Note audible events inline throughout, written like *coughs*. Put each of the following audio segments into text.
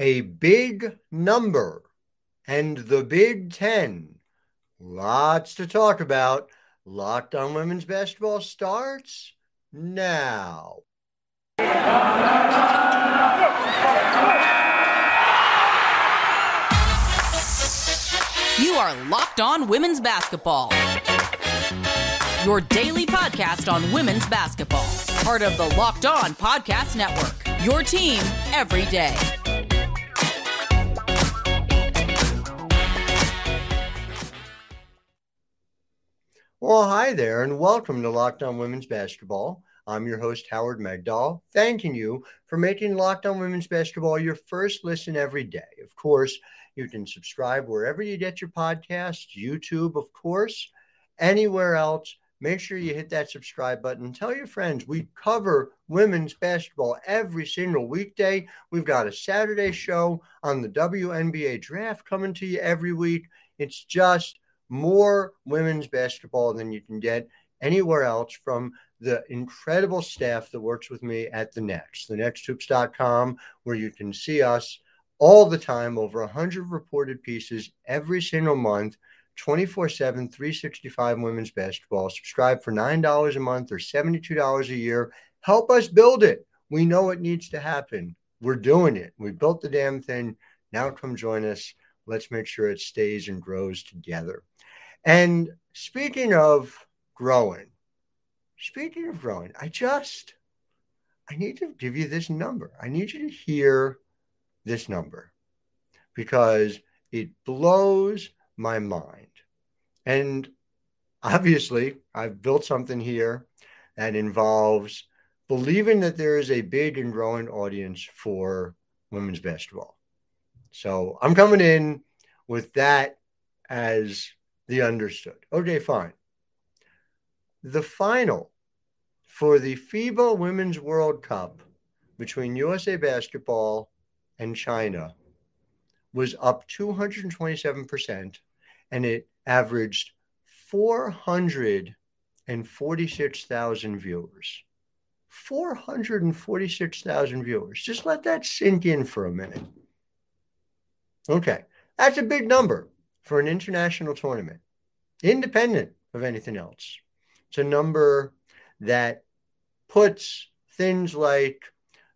a big number and the Big Ten. Lots to talk about. Locked on Women's Basketball starts now. You are Locked On Women's Basketball. Your daily podcast on women's basketball. Part of the Locked On Podcast Network. Your team every day. Well, hi there, and welcome to Locked On Women's Basketball. I'm your host, Howard Megdal, thanking you for making Locked On Women's Basketball your first listen every day. Of course, you can subscribe wherever you get your podcasts, YouTube, of course, anywhere else. Make sure you hit that subscribe button. Tell your friends we cover women's basketball every single weekday. We've got a Saturday show on the WNBA draft coming to you every week. It's just more women's basketball than you can get anywhere else from the incredible staff that works with me at the Next, the nexthoops.com, where you can see us all the time, over 100 reported pieces every single month, 24 7, 365 women's basketball. Subscribe for $9 a month or $72 a year. Help us build it. We know it needs to happen. We're doing it. We built the damn thing. Now come join us. Let's make sure it stays and grows together. And speaking of growing, speaking of growing, I just I need to give you this number. I need you to hear this number because it blows my mind. And obviously, I've built something here that involves believing that there is a big and growing audience for women's basketball. So I'm coming in with that as the understood. Okay, fine. The final for the FIBA Women's World Cup between USA Basketball and China was up 227%, and it averaged 446,000 viewers. 446,000 viewers. Just let that sink in for a minute. Okay, that's a big number for an international tournament, independent of anything else. It's a number that puts things like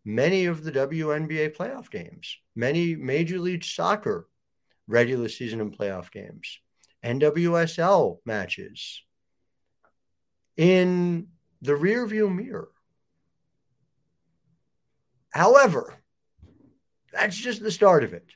many of the WNBA playoff games, many Major League Soccer regular season and playoff games, NWSL matches in the rearview mirror. However, that's just the start of it.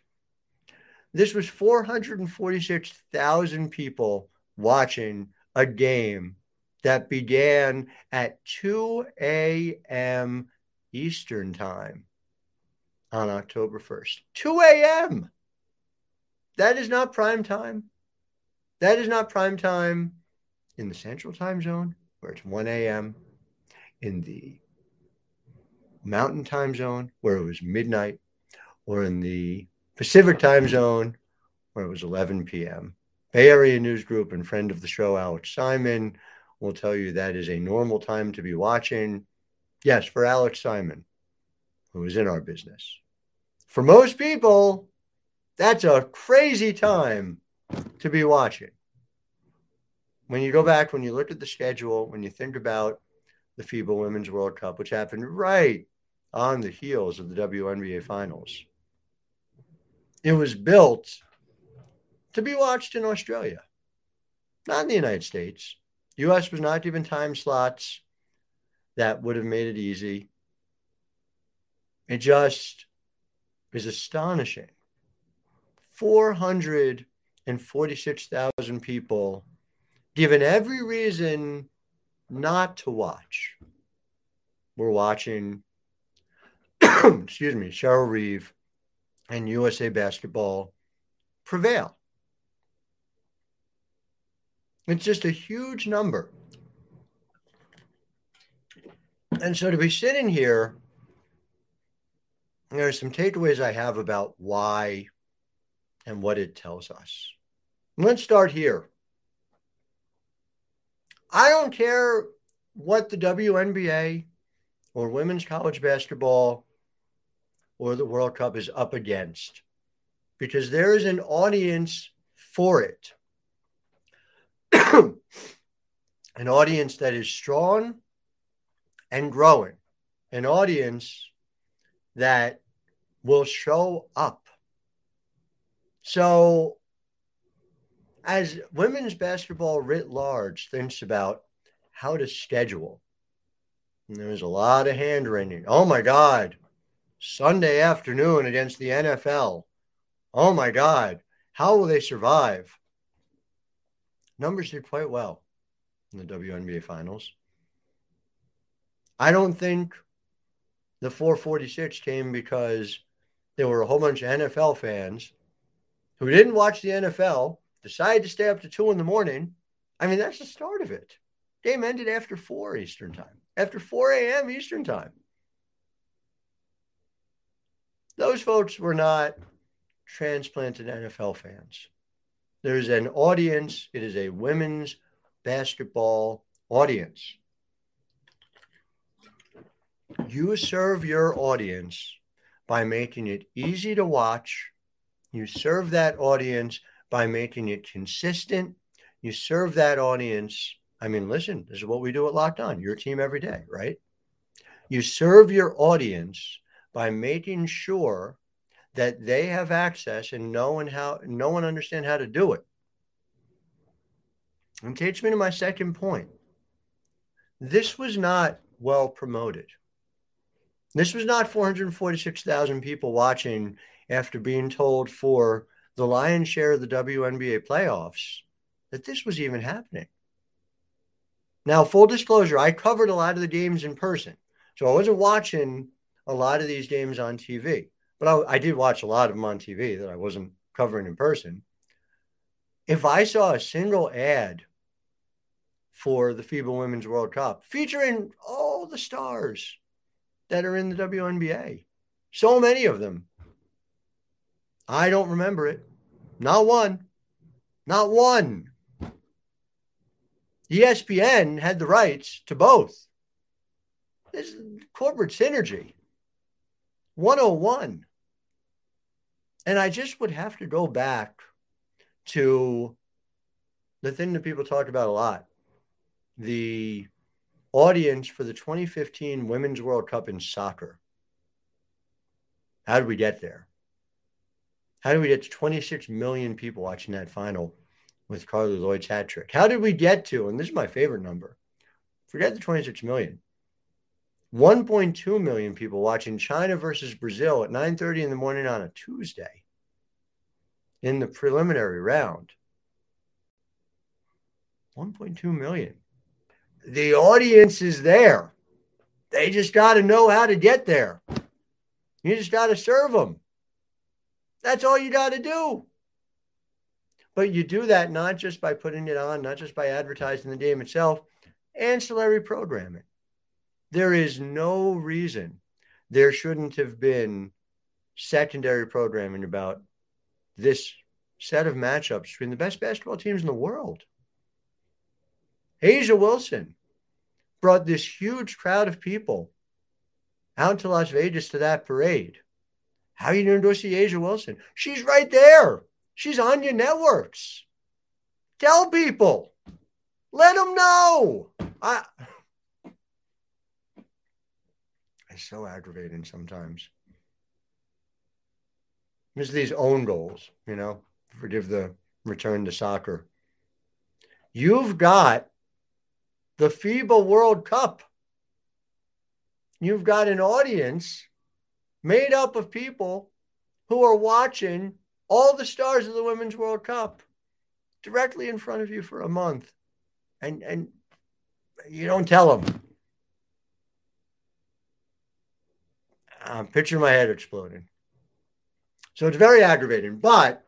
This was 446,000 people watching a game that began at 2 a.m. Eastern Time on October 1st. 2 a.m. That is not prime time. That is not prime time in the Central Time Zone, where it's 1 a.m., in the Mountain Time Zone, where it was midnight, or in the Pacific Time Zone, where it was 11 p.m. Bay Area News Group and friend of the show, Alex Simon, will tell you that is a normal time to be watching. Yes, for Alex Simon, who is in our business. For most people, that's a crazy time to be watching. When you go back, when you look at the schedule, when you think about the FIBA Women's World Cup, which happened right on the heels of the WNBA Finals, it was built to be watched in Australia, not in the United States. US was not given time slots that would have made it easy. It just is astonishing. 446,000 people given every reason not to watch. We're watching, *clears throat* excuse me, Cheryl Reeve and USA Basketball prevail. It's just a huge number. And so to be sitting here, there are some takeaways I have about why and what it tells us. Let's start here. I don't care what the WNBA or women's college basketball or the World Cup is up against because there is an audience for it. *clears throat* an audience that is strong and growing, an audience that will show up. So, as women's basketball writ large thinks about how to schedule, there's a lot of hand wringing. Oh my God, Sunday afternoon against the NFL. Oh my God, how will they survive? Numbers did quite well in the WNBA finals. I don't think the 446 came because there were a whole bunch of NFL fans who didn't watch the NFL, decided to stay up to two in the morning. I mean, that's the start of it. Game ended after 4 Eastern time, after 4 a.m. Eastern time. Those folks were not transplanted NFL fans. There's an audience, it is a women's basketball audience. You serve your audience by making it easy to watch. You serve that audience by making it consistent. You serve that audience. I mean, listen, this is what we do at Locked On, your team every day, right? You serve your audience by making sure that they have access and know and how know and understand how to do it. And takes me to my second point. This was not well promoted. This was not 446,000 people watching after being told for the lion's share of the WNBA playoffs that this was even happening. Now, full disclosure, I covered a lot of the games in person. So I wasn't watching a lot of these games on TV, but I, I did watch a lot of them on TV that I wasn't covering in person. If I saw a single ad for the FIBA Women's World Cup featuring all the stars that are in the WNBA. So many of them. I don't remember it. Not one. Not one. ESPN had the rights to both. This is corporate synergy. 101. And I just would have to go back to the thing that people talk about a lot the audience for the 2015 Women's World Cup in soccer. How did we get there? How did we get to 26 million people watching that final with Carli Lloyd's hat trick? How did we get to, and this is my favorite number, forget the 26 million, 1.2 million people watching China versus Brazil at 9:30 in the morning on a Tuesday in the preliminary round. 1.2 million the audience is there. They just got to know how to get there. You just got to serve them. That's all you got to do. But you do that not just by putting it on, not just by advertising the game itself, ancillary programming. There is no reason there shouldn't have been secondary programming about this set of matchups between the best basketball teams in the world. A'ja Wilson brought this huge crowd of people out to Las Vegas to that parade. How are you going to see A'ja Wilson? She's right there. She's on your networks. Tell people. Let them know. I it's so aggravating sometimes. There's these own goals, you know, forgive the return to soccer. You've got the FIBA World Cup. You've got an audience made up of people who are watching all the stars of the Women's World Cup directly in front of you for a month. And, and you don't tell them. I'm picturing my head exploding. So it's very aggravating, but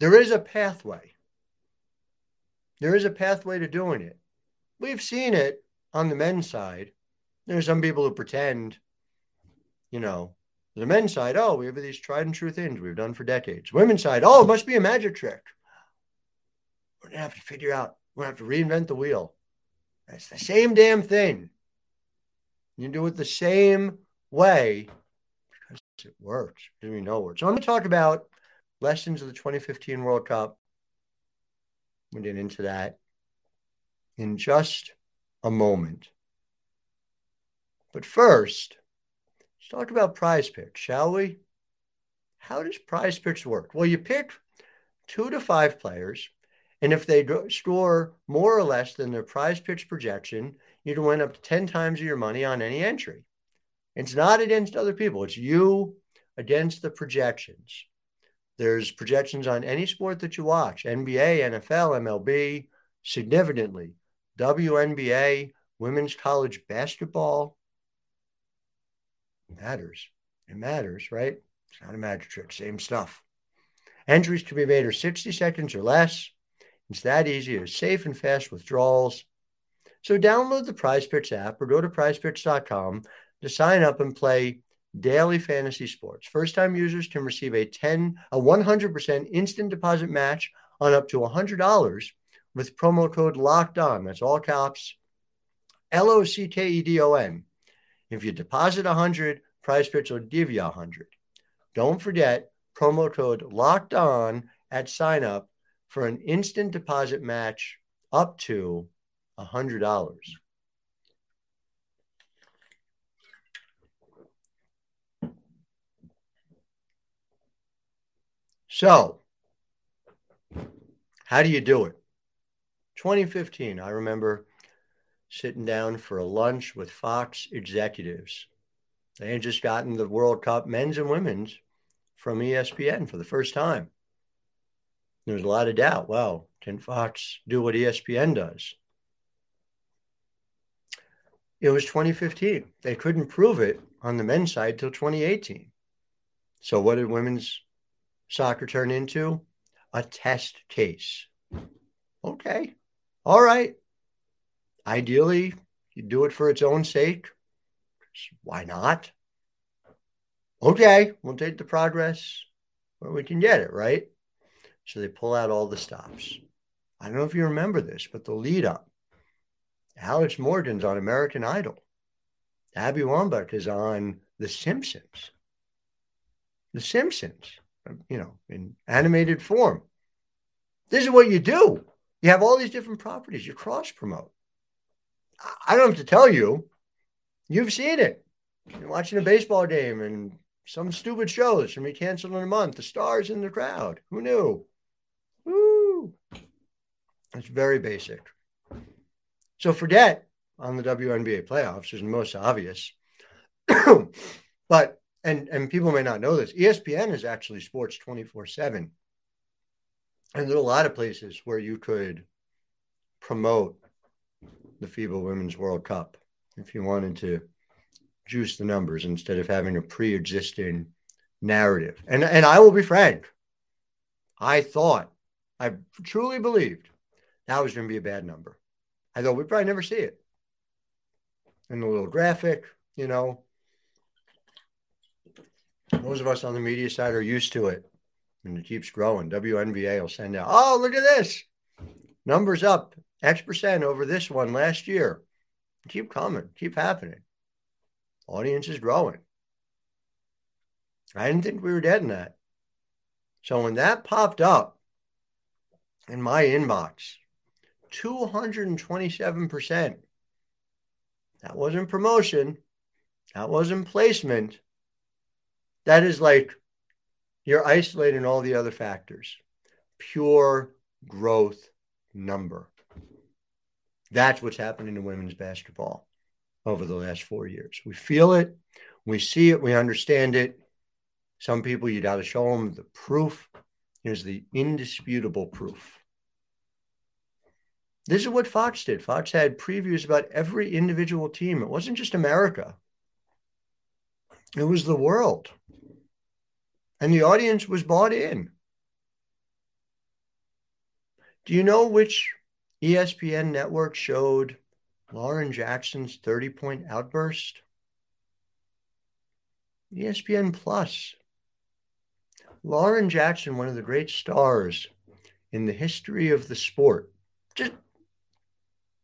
there is a pathway. There is a pathway to doing it. We've seen it on the men's side. There's some people who pretend, you know, the men's side, oh, we have these tried and true things we've done for decades. Women's side, oh, it must be a magic trick. We're gonna have to figure out, we're gonna have to reinvent the wheel. It's the same damn thing. You do it the same way because It works. Do we know it? So I'm going to talk about lessons of the 2015 World Cup. We'll get into that in just a moment. But first, let's talk about PrizePicks, shall we? How does PrizePicks work? Well, you pick two to five players, and if they score more or less than their PrizePicks projection, you can win up to 10 times your money on any entry. It's not against other people, it's you against the projections. There's projections on any sport that you watch NBA, NFL, MLB, significantly, WNBA, women's college basketball. It matters. It matters, right? It's not a magic trick, same stuff. Entries to be made are 60 seconds or less. It's that easy. It's safe and fast withdrawals. So download the PrizePicks app or go to prizepicks.com to sign up and play daily fantasy sports. First time users can receive a 10 a 100% instant deposit match on up to $100 with promo code locked on. That's all caps. L O C K E D O N. If you deposit 100, PrizePicks will give you 100. Don't forget promo code locked on at sign up for an instant deposit match up to $100. So, how do you do it? 2015, I remember sitting down for a lunch with Fox executives. They had just gotten the World Cup men's and women's from ESPN for the first time. There was a lot of doubt. Well, can Fox do what ESPN does? It was 2015. They couldn't prove it on the men's side till 2018. So, what did women's soccer turn into? A test case. Okay. All right. Ideally, you do it for its own sake. Why not? Okay, we'll take the progress where we can get it, right? So they pull out all the stops. I don't know if you remember this, but the lead up Alex Morgan's on American Idol. Abby Wambach is on The Simpsons. The Simpsons, you know, in animated form. This is what you do. You have all these different properties. You cross promote. I don't have to tell you. You've seen it. You're watching a baseball game and some stupid show that's going to be canceled in a month. The stars in the crowd. Who knew? Woo! It's very basic. So forget on the WNBA playoffs is the most obvious. *clears throat* but and and people may not know this. ESPN is actually sports 24/7. And there are a lot of places where you could promote the FIBA Women's World Cup if you wanted to juice the numbers instead of having a pre-existing narrative. And and I will be frank. I thought, I truly believed that was going to be a bad number. I thought we'd probably never see it. In the little graphic, you know. Those of us on the media side are used to it. And it keeps growing. WNBA will send out, oh, look at this. Numbers up X percent over this one last year. Keep coming, keep happening. Audience is growing. I didn't think we were dead in that. So when that popped up in my inbox, 227%. That wasn't promotion. That wasn't placement. That is like you're isolating all the other factors. Pure growth number. That's what's happening to women's basketball over the last four years. We feel it, we see it, we understand it. Some people, you got to show them the proof. Here's the indisputable proof. This is what Fox did. Fox had previews about every individual team. It wasn't just America, it was the world. And the audience was bought in. Do you know which ESPN network showed Lauren Jackson's 30 point outburst? ESPN Plus. Lauren Jackson, one of the great stars in the history of the sport, just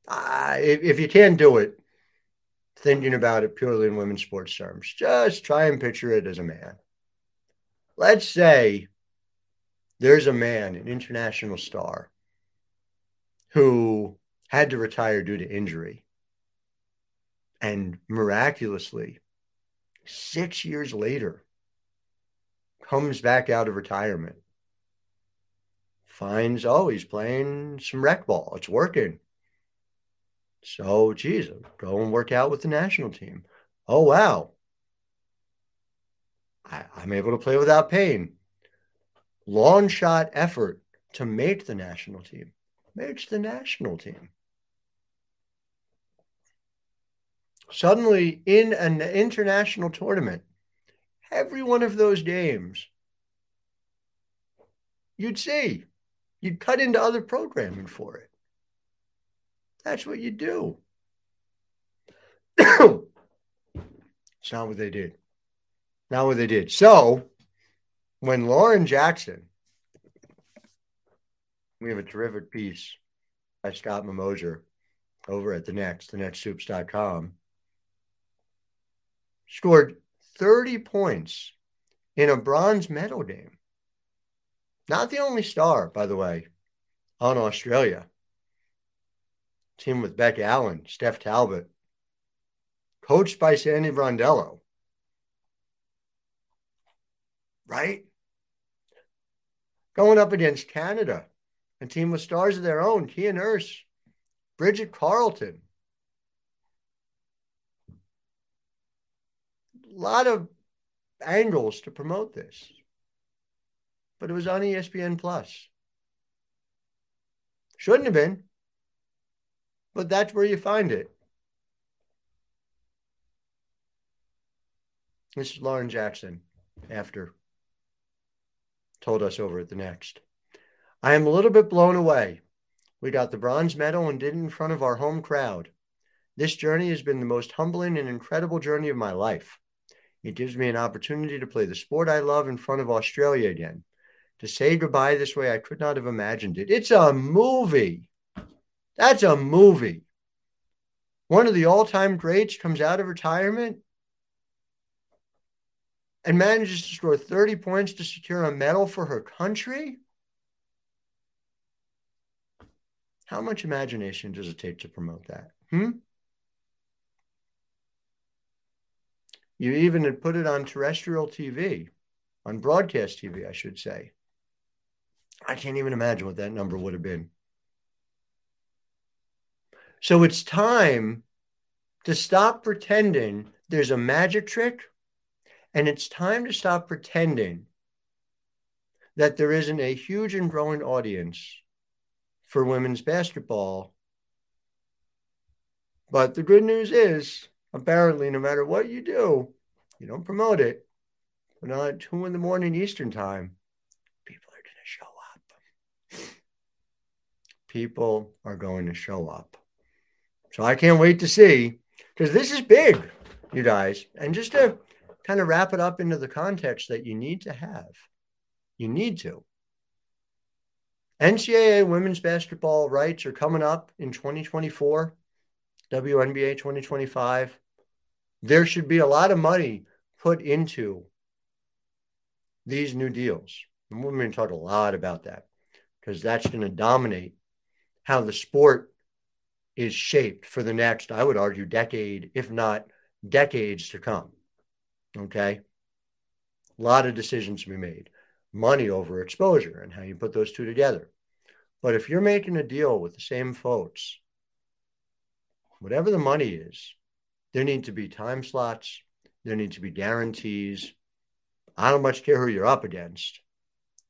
uh, if, if you can't do it, thinking about it purely in women's sports terms, just try and picture it as a man. Let's say there's a man, an international star, who had to retire due to injury. And miraculously, six years later, comes back out of retirement, finds, oh, he's playing some rec ball. It's working. So, geez, go and work out with the national team. Oh, wow. I, I'm able to play without pain. Long shot effort to make the national team. Makes the national team. Suddenly, in an international tournament, every one of those games, you'd see, you'd cut into other programming for it. That's what you do. *coughs* it's not what they did. Not what they did. So, when Lauren Jackson, we have a terrific piece by Scott Mimoser over at the next, thenexthoops.com, scored 30 points in a bronze medal game. Not the only star, by the way, on Australia. Team with Bec Allen, Steph Talbot, coached by Sandy Brondello. Right? Going up against Canada, a team with stars of their own, Kia Nurse, Bridget Carleton, A lot of angles to promote this, but it was on ESPN Plus. Shouldn't have been, but that's where you find it. This is Lauren Jackson after told us over at the next. I am a little bit blown away. We got the bronze medal and did it in front of our home crowd. This journey has been the most humbling and incredible journey of my life. It gives me an opportunity to play the sport I love in front of Australia again. To say goodbye this way, I could not have imagined it. It's a movie. That's a movie. One of the all time greats comes out of retirement and manages to score 30 points to secure a medal for her country. How much imagination does it take to promote that? Hmm? You even had put it on terrestrial TV, on broadcast TV, I should say. I can't even imagine what that number would have been. So it's time to stop pretending there's a magic trick, and it's time to stop pretending that there isn't a huge and growing audience for women's basketball. But the good news is apparently, no matter what you do, you don't promote it. But at two in the morning Eastern time, people are going to show up. People are going to show up. So I can't wait to see because this is big, you guys. And just to kind of wrap it up into the context that you need to have, you need to. NCAA women's basketball rights are coming up in 2024, WNBA 2025 there should be a lot of money put into these new deals. And we're going to talk a lot about that because that's going to dominate how the sport is shaped for the next, I would argue, decade, if not decades to come. Okay. A lot of decisions to be made. Money over exposure and how you put those two together. But if you're making a deal with the same folks, whatever the money is, there need to be time slots. There need to be guarantees. I don't much care who you're up against.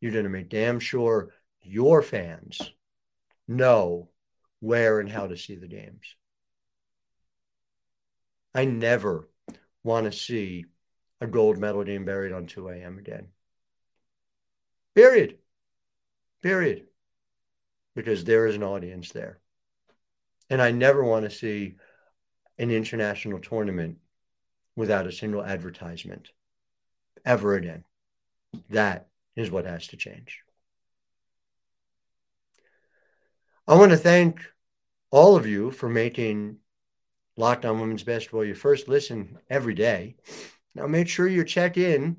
You're going to make damn sure your fans know where and how to see the games. I never want to see a gold medal game buried on 2 a.m. again. Period. Period. Because there is an audience there. And I never want to see an international tournament without a single advertisement ever again. That is what has to change. I want to thank all of you for making Locked On Women's Basketball your first listen every day. Now make sure you check in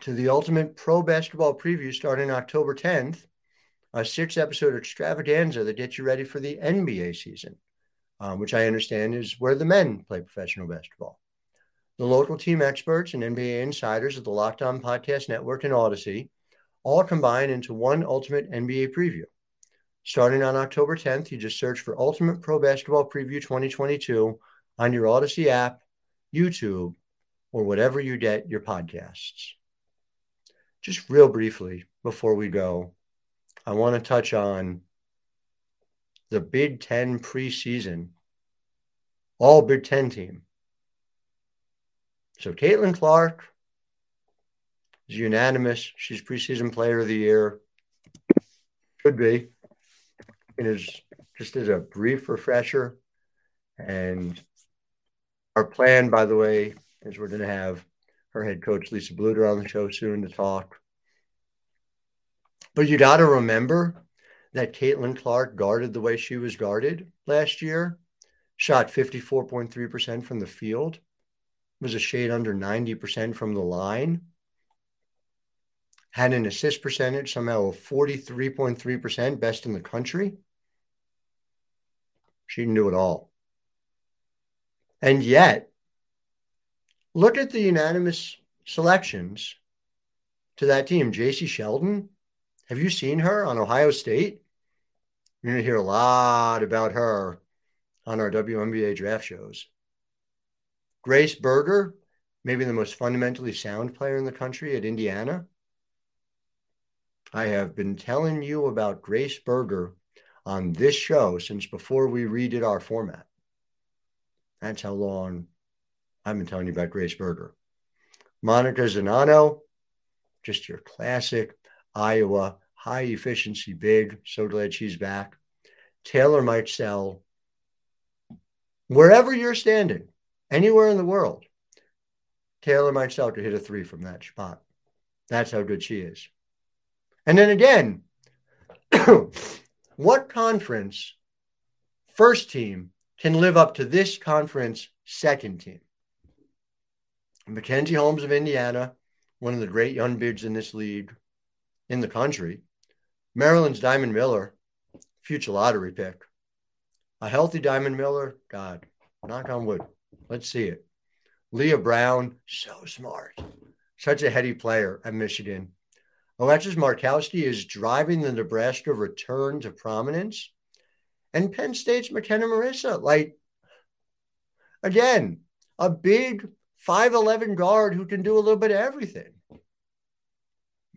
to the Ultimate Pro Basketball Preview starting October 10th, a six episode extravaganza that gets you ready for the NBA season, um, which I understand is where the men play professional basketball. The local team experts and NBA insiders of the Locked On Podcast Network and Audacy all combine into one ultimate NBA preview. Starting on October 10th, you just search for Ultimate Pro Basketball Preview 2022 on your Audacy app, YouTube, or whatever you get your podcasts. Just real briefly before we go, I want to touch on the Big Ten preseason, all Big Ten team. So Caitlin Clark is unanimous. She's preseason player of the year. Could be. It is just as a brief refresher. And our plan, by the way, is we're going to have her head coach, Lisa Bluder, on the show soon to talk. But you got to remember that Caitlin Clark guarded the way she was guarded last year, shot 54.3% from the field, was a shade under 90% from the line had an assist percentage somehow of 43.3%, best in the country. She can do it all. And yet, look at the unanimous selections to that team. Jacy Sheldon, have you seen her on Ohio State? You're going to hear a lot about her on our WNBA draft shows. Grace Berger, maybe the most fundamentally sound player in the country at Indiana. I have been telling you about Grace Berger on this show since before we redid our format. That's how long I've been telling you about Grace Berger. Monika Czinano, just your classic Iowa high efficiency big. So glad she's back. Taylor Mikesell wherever you're standing, anywhere in the world, Taylor Mikesell could hit a three from that spot. That's how good she is. And then again, *clears throat* what conference first team can live up to this conference second team? Mackenzie Holmes of Indiana, one of the great young bigs in this league in the country. Maryland's Diamond Miller, future lottery pick. A healthy Diamond Miller, God, knock on wood. Let's see it. Leigha Brown, so smart. Such a heady player at Michigan. Alexis Markowski is driving the Nebraska return to prominence. And Penn State's Makenna Marisa, like, again, a big 5'11 guard who can do a little bit of everything.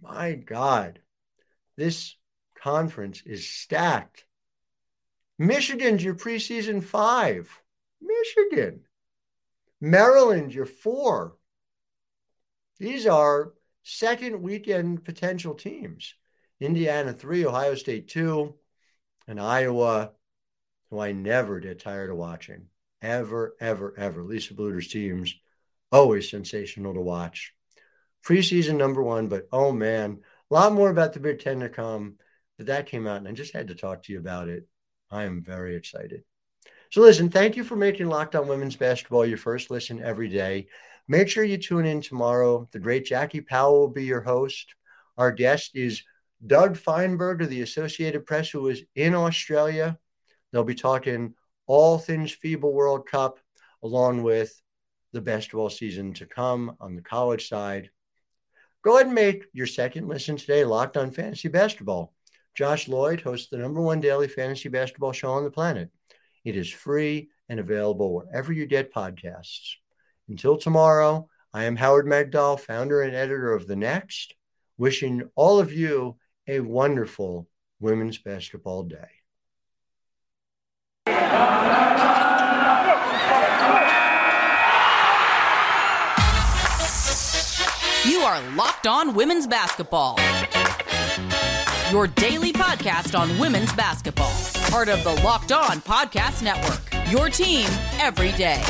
My God, this conference is stacked. Michigan's your preseason five. Michigan. Maryland, your four. These are second weekend potential teams Indiana three, Ohio State two, and Iowa, who I never get tired of watching. Ever, ever, ever. Lisa Bluder's teams, always sensational to watch. Preseason number one, but oh man, a lot more about the Big Ten to come. But that came out, and I just had to talk to you about it. I am very excited. So, listen, thank you for making Locked On Women's Basketball your first listen every day. Make sure you tune in tomorrow. The great Jackie Powell will be your host. Our guest is Doug Feinberg of the Associated Press, who is in Australia. They'll be talking all things FIBA World Cup, along with the basketball season to come on the college side. Go ahead and make your second listen today locked on fantasy basketball. Josh Lloyd hosts the number one daily fantasy basketball show on the planet. It is free and available wherever you get podcasts. Until tomorrow, I am Howard Megdal, founder and editor of The Next, wishing all of you a wonderful women's basketball day. You are Locked On Women's Basketball. Your daily podcast on women's basketball. Part of the Locked On Podcast Network. Your team every day.